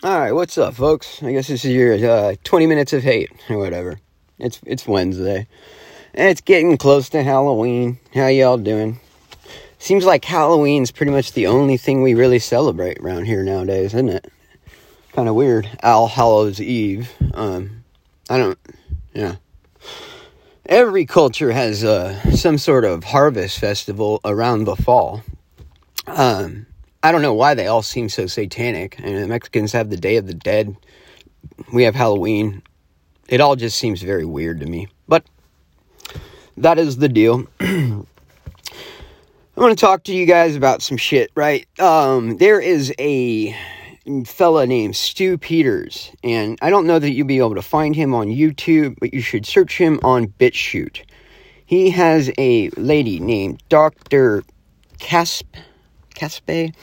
All right, what's up, folks? I guess this is your uh, 20 minutes of hate or whatever. It's it's Wednesday. And it's getting close to Halloween. How y'all doing? Seems like Halloween's pretty much the only thing we really celebrate around here nowadays, isn't it? Kind of weird. All Hallows Eve. Um, I don't. Yeah. Every culture has uh, some sort of harvest festival around the fall. Um, I don't know why they all seem so satanic. And the Mexicans have the Day of the Dead. We have Halloween. It all just seems very weird to me. But that is the deal. I want to talk to you guys about some shit, right? Um, there is a fella named Stu Peters, and I don't know that you'll be able to find him on YouTube, but you should search him on BitChute. He has a lady named Dr. Casp Caspe.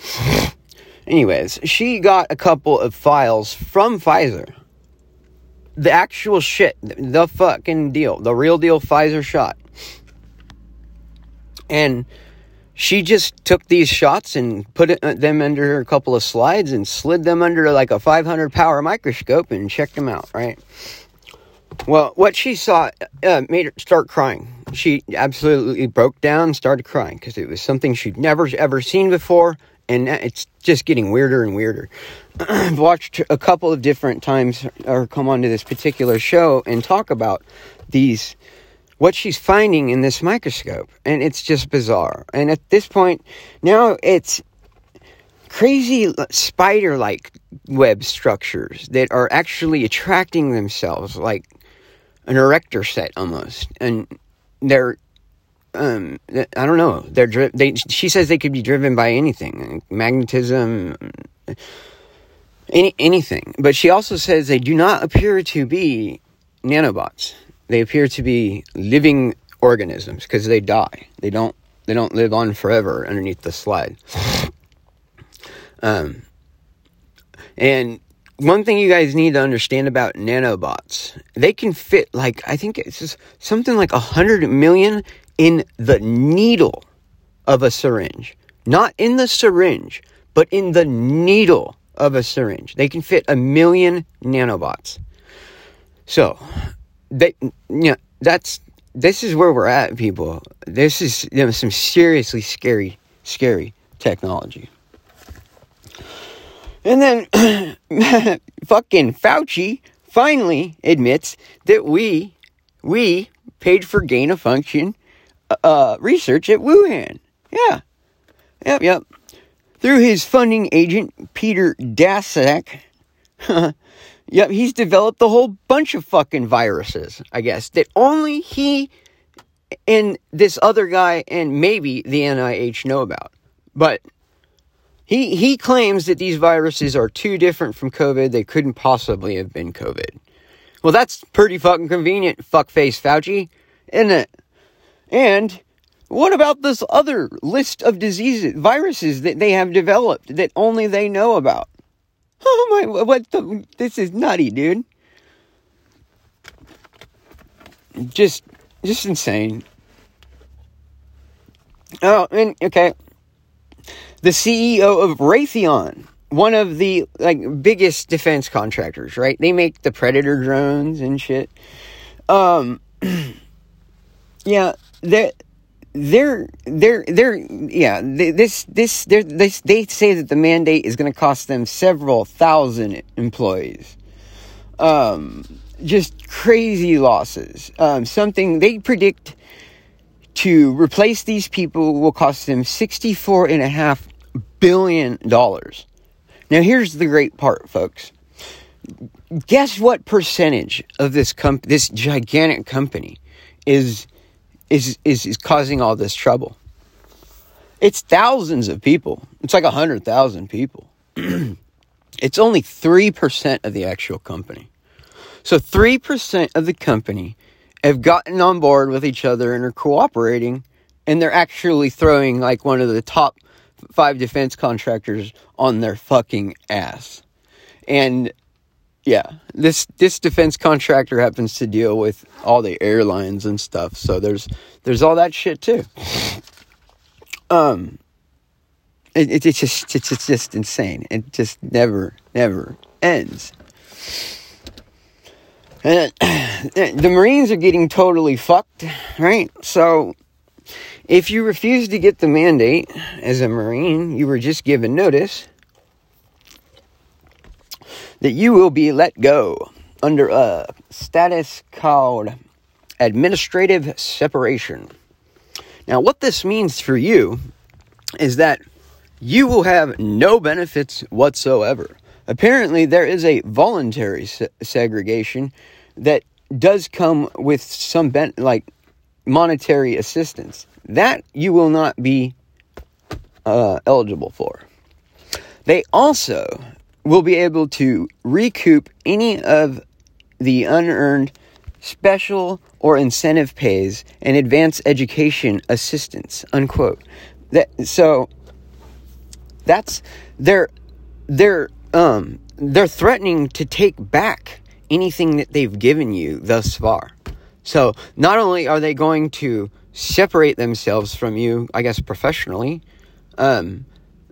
Anyways, she got a couple of files from Pfizer. The actual shit, the fucking deal, the real deal Pfizer shot. And she just took these shots and put uh, them under a couple of slides and slid them under like a 500 power microscope and checked them out, right? Well, what she saw uh, made her start crying. She absolutely broke down, started crying because it was something she'd never ever seen before, and it's just getting weirder and weirder. I've watched a couple of different times or come onto this particular show and talk about these what she's finding in this microscope, and it's just bizarre. And at this point, now it's crazy spider like web structures that are actually attracting themselves like an erector set almost, and they're um I don't know. They're dri- they she says they could be driven by anything magnetism any anything. But she also says they do not appear to be nanobots. They appear to be living organisms because they die. They don't they don't live on forever underneath the slide. Um and one thing you guys need to understand about nanobots, they can fit like I think it's just something like a hundred million in the needle of a syringe. Not in the syringe, but in the needle of a syringe. They can fit a million nanobots. So, they, you know, that's this is where we're at, people. This is you know, some seriously scary, scary technology. And then fucking Fauci finally admits that we we paid for gain of function uh, research at Wuhan. Yeah. Yep, yep. Through his funding agent Peter Daszak. yep, he's developed a whole bunch of fucking viruses, I guess, that only he and this other guy and maybe the NIH know about. But he he claims that these viruses are too different from COVID. They couldn't possibly have been COVID. Well, that's pretty fucking convenient, fuckface Fauci, isn't it? And what about this other list of diseases, viruses that they have developed that only they know about? Oh my, what the, this is nutty, dude. Just, just insane. Oh, and okay, the CEO of Raytheon, one of the like biggest defense contractors, right? They make the Predator drones and shit. Um, yeah, they're they're they're they're yeah. They, this this they this they say that the mandate is going to cost them several thousand employees. Um, just crazy losses. Um, something they predict to replace these people will cost them sixty-four and a half billion dollars. Now, here's the great part, folks. Guess what percentage of this comp- this gigantic company is is is is causing all this trouble? It's thousands of people. It's like a hundred thousand people. it's only three percent of the actual company. So three percent of the company have gotten on board with each other and are cooperating, and they're actually throwing like one of the top five defense contractors on their fucking ass. And yeah, this this defense contractor happens to deal with all the airlines and stuff. So there's there's all that shit too. Um it, it, it's just it's, it's just insane. It just never never ends. And the Marines are getting totally fucked, right? So if you refuse to get the mandate as a Marine, you were just given notice that you will be let go under a status called administrative separation. Now, what this means for you is that you will have no benefits whatsoever. Apparently, there is a voluntary se- segregation that does come with some ben- like monetary assistance. That you will not be uh, eligible for. They also will be able to recoup any of the unearned special or incentive pays and advanced education assistance unquote that so that's they're they're um they're threatening to take back anything that they've given you thus far so not only are they going to separate themselves from you i guess professionally um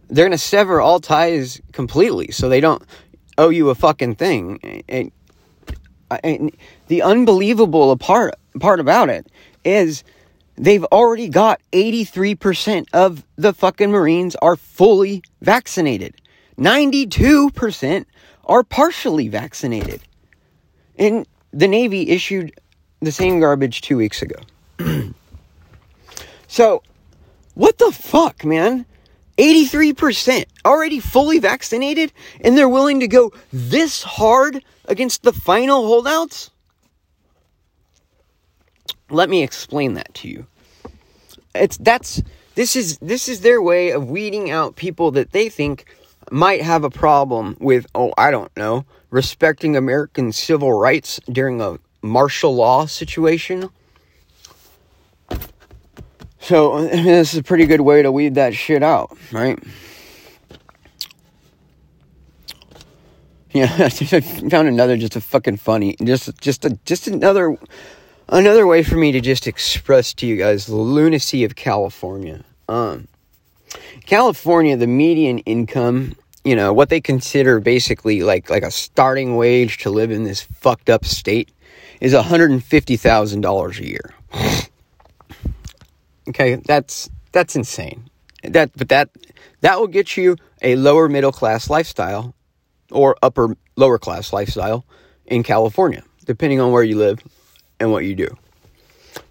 they're going to sever all ties completely so they don't owe you a fucking thing and, and the unbelievable part part about it is they've already got 83% of the fucking Marines are fully vaccinated. 92% are partially vaccinated. And the Navy issued the same garbage two weeks ago. so, what the fuck, man? 83% already fully vaccinated, and they're willing to go this hard against the final holdouts? Let me explain that to you. It's that's this is this is their way of weeding out people that they think might have a problem with oh I don't know respecting American civil rights during a martial law situation. So this is a pretty good way to weed that shit out, right? Yeah, I found another just a fucking funny, just just a just another another way for me to just express to you guys the lunacy of California. Um, California, the median income, you know, what they consider basically like like a starting wage to live in this fucked up state is $150,000 a year. okay, that's that's insane. That but that that will get you a lower middle class lifestyle or upper lower class lifestyle in California, depending on where you live and what you do.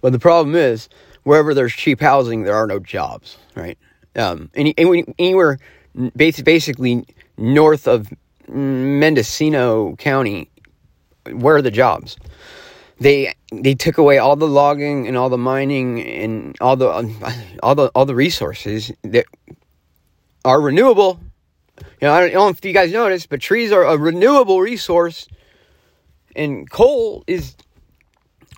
But the problem is, wherever there's cheap housing, there are no jobs, right? Um, any, anywhere basically north of Mendocino County, where are the jobs? They they took away all the logging and all the mining and all the uh, all the all the resources that are renewable. You know, I don't, I don't know if you guys noticed, but trees are a renewable resource, and coal is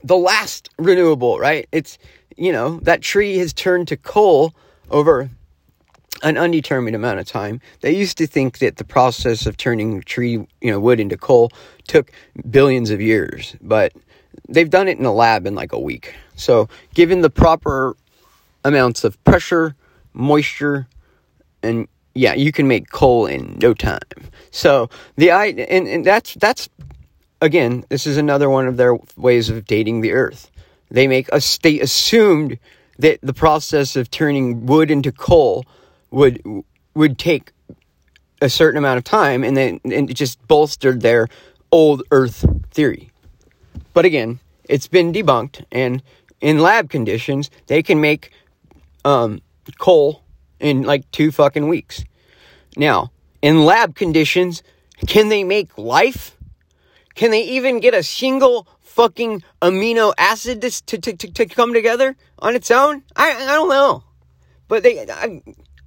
the last renewable, right? It's, you know, that tree has turned to coal over an undetermined amount of time. They used to think that the process of turning tree, you know, wood into coal took billions of years, but they've done it in a lab in like a week. So, given the proper amounts of pressure, moisture, and yeah, you can make coal in no time. So the I and, and that's that's again, this is another one of their ways of dating the earth. They make a state assumed that the process of turning wood into coal would would take a certain amount of time and then and it just bolstered their old earth theory. But again, it's been debunked and in lab conditions, they can make um, coal in like two fucking weeks. Now, in lab conditions, can they make life? Can they even get a single fucking amino acid to, to, to, to come together on its own? I, I don't know. But they, I,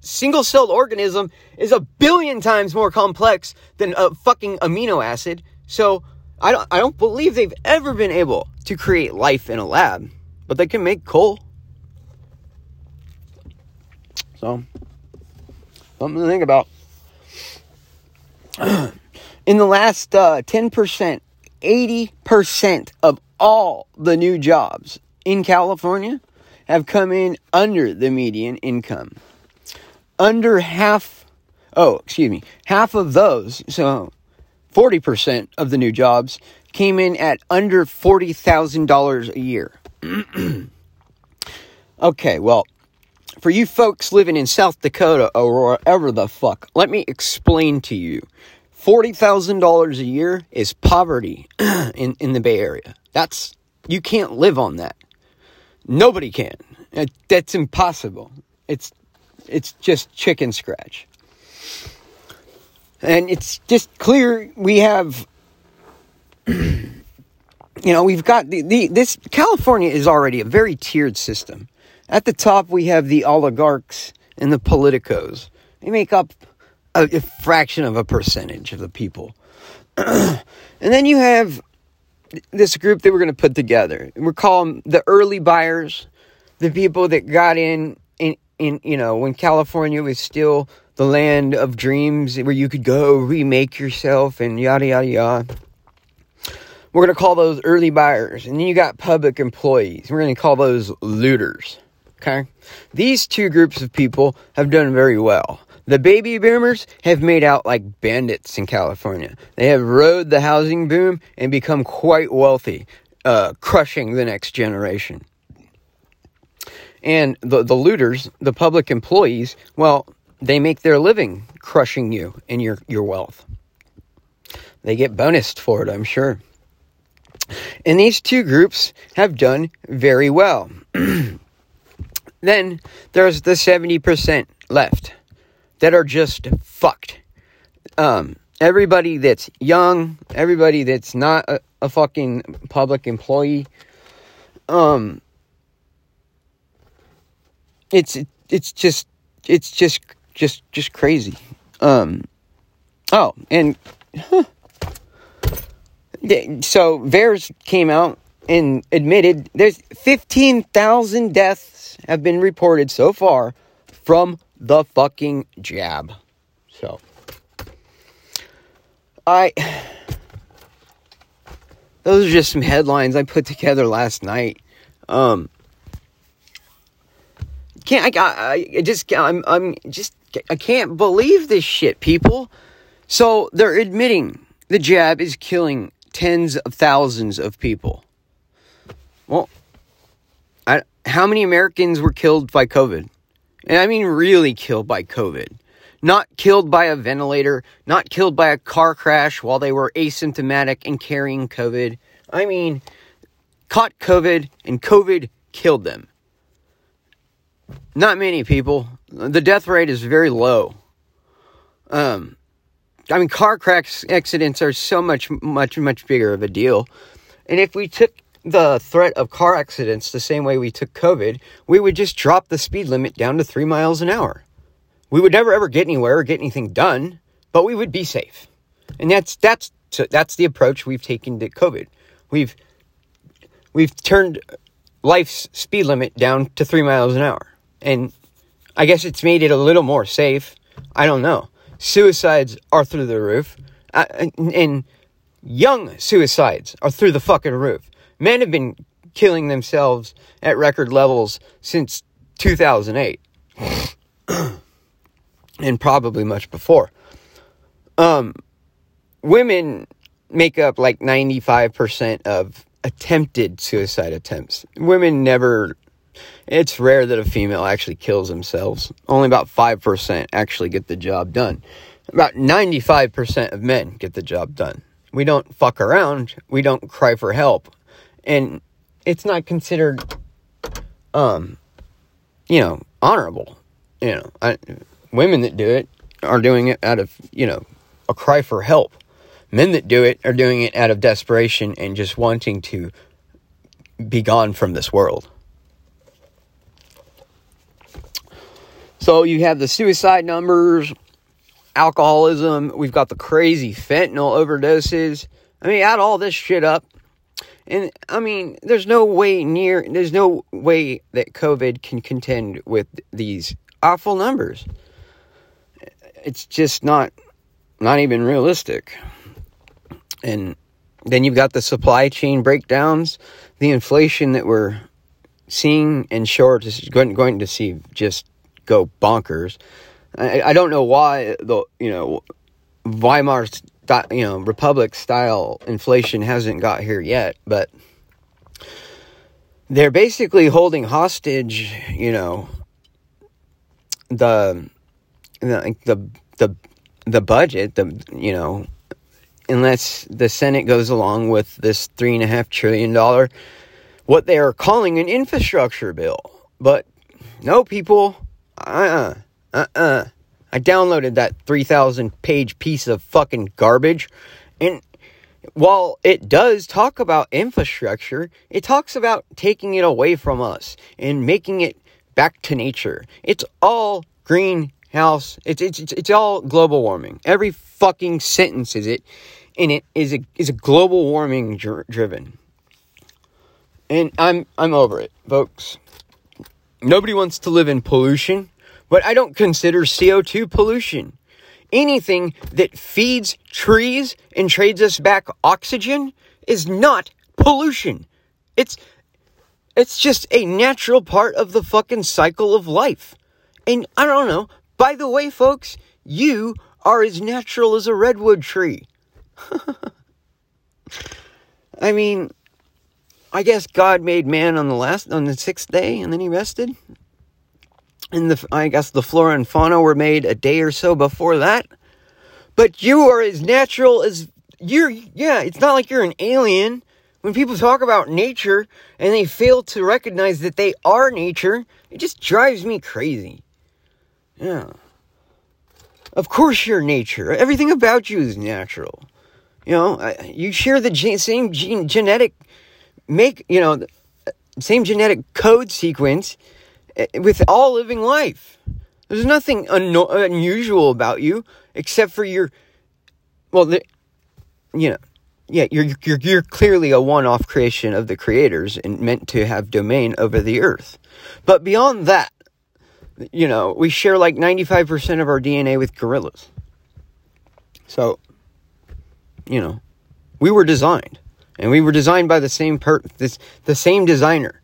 single celled organism is a billion times more complex than a fucking amino acid. So I don't, I don't believe they've ever been able to create life in a lab, but they can make coal. So, something to think about. in the last uh, 10%, 80% of all the new jobs in California have come in under the median income. Under half, oh, excuse me, half of those, so 40% of the new jobs came in at under $40,000 a year. okay, well, for you folks living in South Dakota or wherever the fuck, let me explain to you. $40,000 a year is poverty in, in the Bay Area. That's, you can't live on that. Nobody can. That's impossible. It's, it's just chicken scratch. And it's just clear we have, you know, we've got the, the, this, California is already a very tiered system. At the top, we have the oligarchs and the politicos. They make up a, a fraction of a percentage of the people. and then you have this group that we're going to put together. We're calling the early buyers, the people that got in, in, you know, when California was still the land of dreams where you could go remake yourself and yada, yada, yada. We're to call those early buyers. And then you got public employees. We're to call those looters. Okay? These two groups of people have done very well. The baby boomers have made out like bandits in California. They have rode the housing boom and become quite wealthy, uh, crushing the next generation. And the, the looters, the public employees, well, they make their living crushing you and your, your wealth. They get bonused for it, I'm sure. And these two groups have done very well. Then there's the 70% left that are just fucked. Um, everybody that's young, everybody that's not a, a fucking public employee, um, it's it's just it's just just just crazy. Um, oh, and huh. so VAERS came out and admitted there's 15,000 deaths have been reported so far from the fucking jab. So, I. Those are just some headlines I put together last night. Um, can't I, I just I'm I'm just I can't believe this shit, people. So they're admitting the jab is killing tens of thousands of people. Well, I how many Americans were killed by COVID? And I mean really killed by COVID. Not killed by a ventilator, not killed by a car crash while they were asymptomatic and carrying COVID. I mean, caught COVID and COVID killed them. Not many people. The death rate is very low. Um, I mean, car crash accidents are so much, much, much bigger of a deal. And if we took the threat of car accidents the same way we took COVID, we would just drop the speed limit down to three miles an hour. We would never ever get anywhere or get anything done, but we would be safe. And that's that's that's the approach we've taken to COVID. We've we've turned life's speed limit down to three miles an hour, and I guess it's made it a little more safe. I don't know. Suicides are through the roof, uh, and young suicides are through the fucking roof. Men have been killing themselves at record levels since 2008 and probably much before. Um, women make up like 95% of attempted suicide attempts. Women never it's rare that a female actually kills themselves. Only about 5% actually get the job done. About 95% of men get the job done. We don't fuck around. We don't cry for help. And it's not considered um you know honorable. You know I, women that do it are doing it out of you know a cry for help. Men that do it are doing it out of desperation and just wanting to be gone from this world so you have the suicide numbers alcoholism we've got the crazy fentanyl overdoses i mean add all this shit up and I mean, there's no way near, there's no way that COVID can contend with these awful numbers. It's just not, not even realistic. And then you've got the supply chain breakdowns, the inflation that we're seeing and short is going, going to see just go bonkers. I, I don't know why the you know Weimar you know Republic style inflation hasn't got here yet, but they're basically holding hostage, you know, the the the the, the budget, the you know, unless the Senate goes along with this three and a half trillion dollar what they are calling an infrastructure bill. But no, people, uh uh-uh, uh, uh I downloaded that 3,000 page piece of fucking garbage. And while it does talk about infrastructure, it talks about taking it away from us and making it back to nature. It's all greenhouse. It's, it's, it's, it's all global warming. Every fucking sentence is it in it is a, is a global warming dr- driven. And I'm I'm over it, folks. Nobody wants to live in pollution, but I don't consider CO2 pollution. Anything that feeds trees and trades us back oxygen is not pollution. It's it's just a natural part of the fucking cycle of life. And I don't know. By the way, folks, you are as natural as a redwood tree. I mean, I guess God made man on the last on the sixth day, and then He rested. And the I guess the flora and fauna were made a day or so before that. But you are as natural as you're. Yeah, it's not like you're an alien. When people talk about nature and they fail to recognize that they are nature, it just drives me crazy. Yeah. Of course, you're nature. Everything about you is natural. You know, you share the same gene, genetic make, you know, same genetic code sequence eh, with all living life. There's nothing un- unusual about you except for your, well, the, you know, yeah, you're, you're, you're clearly a one-off creation of the creators and meant to have domain over the earth. But beyond that, you know, we share like 95% of our DNA with gorillas. So, you know, we were designed. And we were designed by the same per this the same designer.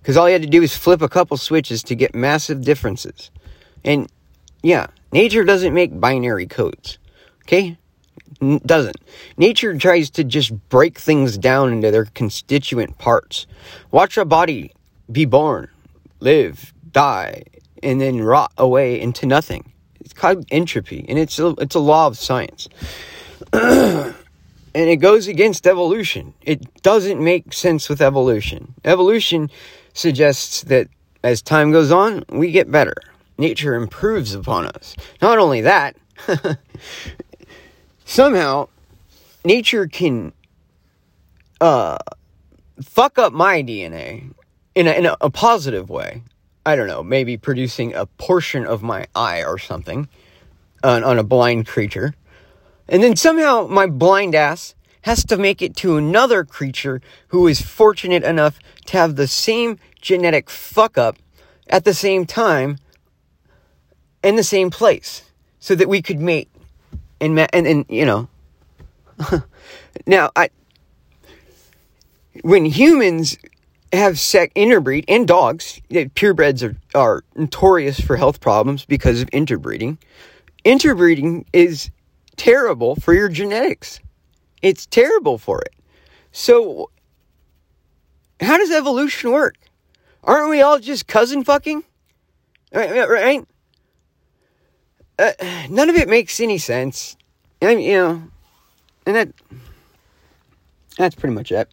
Because all you had to do was flip a couple switches to get massive differences. And yeah, nature doesn't make binary codes. Okay? N- doesn't. Nature tries to just break things down into their constituent parts. Watch a body be born, live, die, and then rot away into nothing. It's called entropy, and it's a, it's a law of science. and it goes against evolution. It doesn't make sense with evolution. Evolution suggests that as time goes on, we get better. Nature improves upon us. Not only that, somehow nature can uh, fuck up my DNA in a, in a, a positive way. I don't know, maybe producing a portion of my eye or something on, on a blind creature and then somehow my blind ass has to make it to another creature who is fortunate enough to have the same genetic fuck up at the same time in the same place so that we could mate and and, and you know. Now I when humans have sex interbreed and dogs eh, purebreds are, are notorious for health problems because of interbreeding. Interbreeding is terrible for your genetics. It's terrible for it. So, how does evolution work? Aren't we all just cousin fucking? Right? Uh, none of it makes any sense. You know, and that that's pretty much it.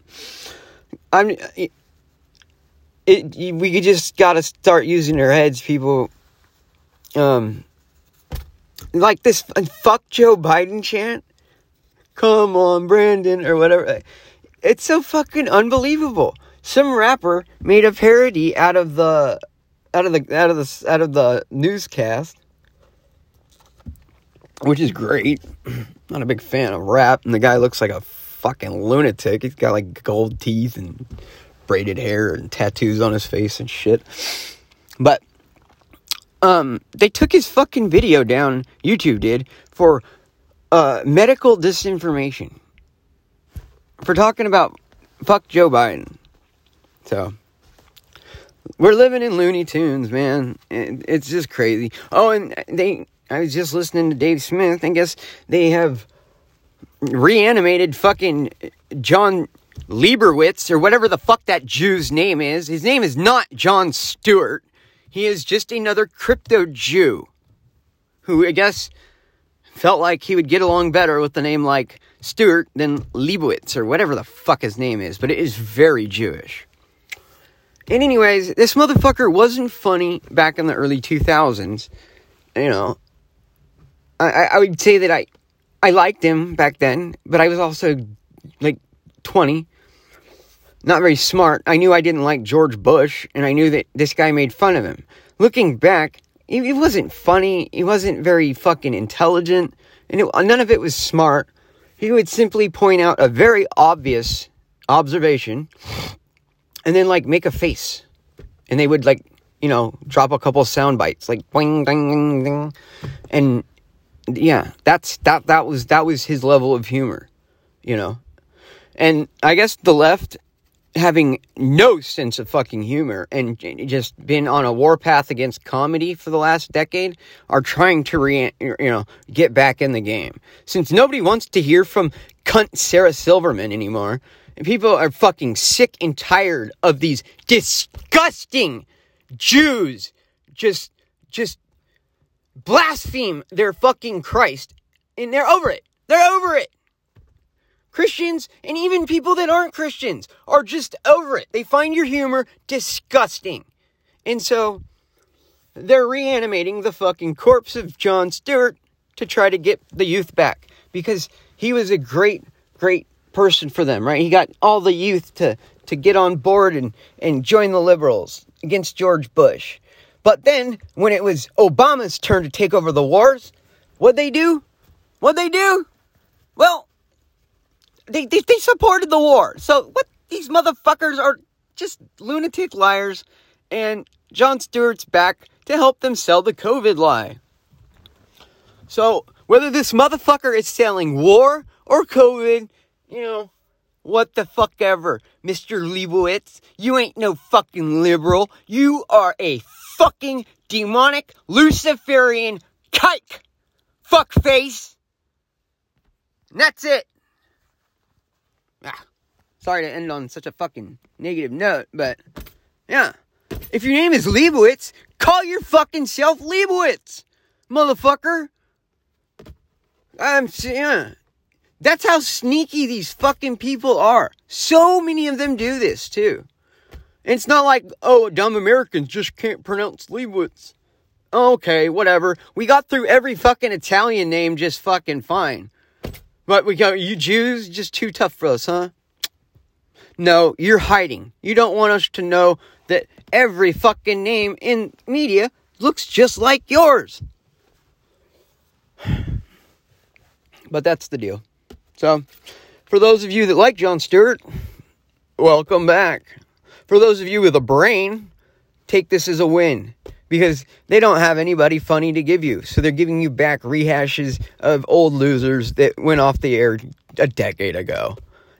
I'm. It, it, we just gotta start using our heads, people. Um, like this fuck Joe Biden chant. Come on, Brandon, or whatever. It's so fucking unbelievable. Some rapper made a parody out of the out of the out of the out of the newscast, which is great. Not a big fan of rap, and the guy looks like a fucking lunatic. He's got like gold teeth and braided hair and tattoos on his face and shit. But um, they took his fucking video down, YouTube did, for uh, medical disinformation. For talking about fuck Joe Biden. So, we're living in Looney Tunes, man. It, it's just crazy. Oh, and they, I was just listening to Dave Smith. I guess they have reanimated fucking John Lieberwitz or whatever the fuck that Jew's name is. His name is not Jon Stewart. He is just another crypto Jew who I guess felt like he would get along better with the name like Stewart than Leibowitz or whatever the fuck his name is, but it is very Jewish. And anyways, this motherfucker wasn't funny back in the early 2000s. You know, I, I would say that I, I liked him back then, but I was also like 20, not very smart. I knew I didn't like George Bush, and I knew that this guy made fun of him. Looking back, he, wasn't funny. He wasn't very fucking intelligent, and it, none of it was smart. He would simply point out a very obvious observation and then like make a face. And they would like, you know, drop a couple sound bites like boing ding ding ding. And yeah, that's that that was that was his level of humor, you know. And I guess the left having no sense of fucking humor and just been on a warpath against comedy for the last decade are trying to re you know get back in the game. Since nobody wants to hear from cunt Sarah Silverman anymore and people are fucking sick and tired of these disgusting Jews. Just just blaspheme their fucking Christ and they're over it. They're over it Christians and even people that aren't Christians are just over it. They find your humor disgusting. And so they're reanimating the fucking corpse of Jon Stewart to try to get the youth back because he was a great, great person for them, right? He got all the youth to, to get on board and, and join the liberals against George Bush. But then, when it was Obama's turn to take over the wars, what'd they do? What'd they do? Well, they, they, they supported the war. So what these motherfuckers are just lunatic liars and Jon Stewart's back to help them sell the COVID lie. So whether this motherfucker is selling war or COVID, you know, what the fuck ever, Mr. Leibowitz, you ain't no fucking liberal. You are a fucking demonic Luciferian kike. Fuckface. And that's it. Ah, sorry to end on such a fucking negative note, but yeah. If your name is Leibowitz, call your fucking self Leibowitz, motherfucker. I'm yeah. That's how sneaky these fucking people are. So many of them do this too. And it's not like, oh, dumb Americans just can't pronounce Leibowitz. Okay, whatever. We got through every fucking Italian name just fucking fine. But we go, you Jews, just too tough for us, huh? No, you're hiding. You don't want us to know that every fucking name in media looks just like yours. But that's the deal. So, for those of you that like Jon Stewart, welcome back. For those of you with a brain, take this as a win because they don't have anybody funny to give you. So they're giving you back rehashes of old losers that went off the air a decade ago.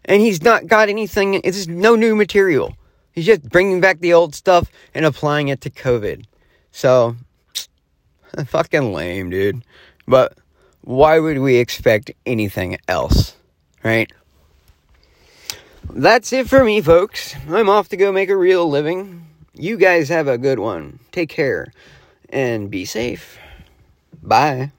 And he's not got anything, it's no new material. He's just bringing back the old stuff and applying it to COVID. So, fucking lame, dude. But why would we expect anything else? Right? That's it for me, folks. I'm off to go make a real living. You guys have a good one. Take care and be safe. Bye.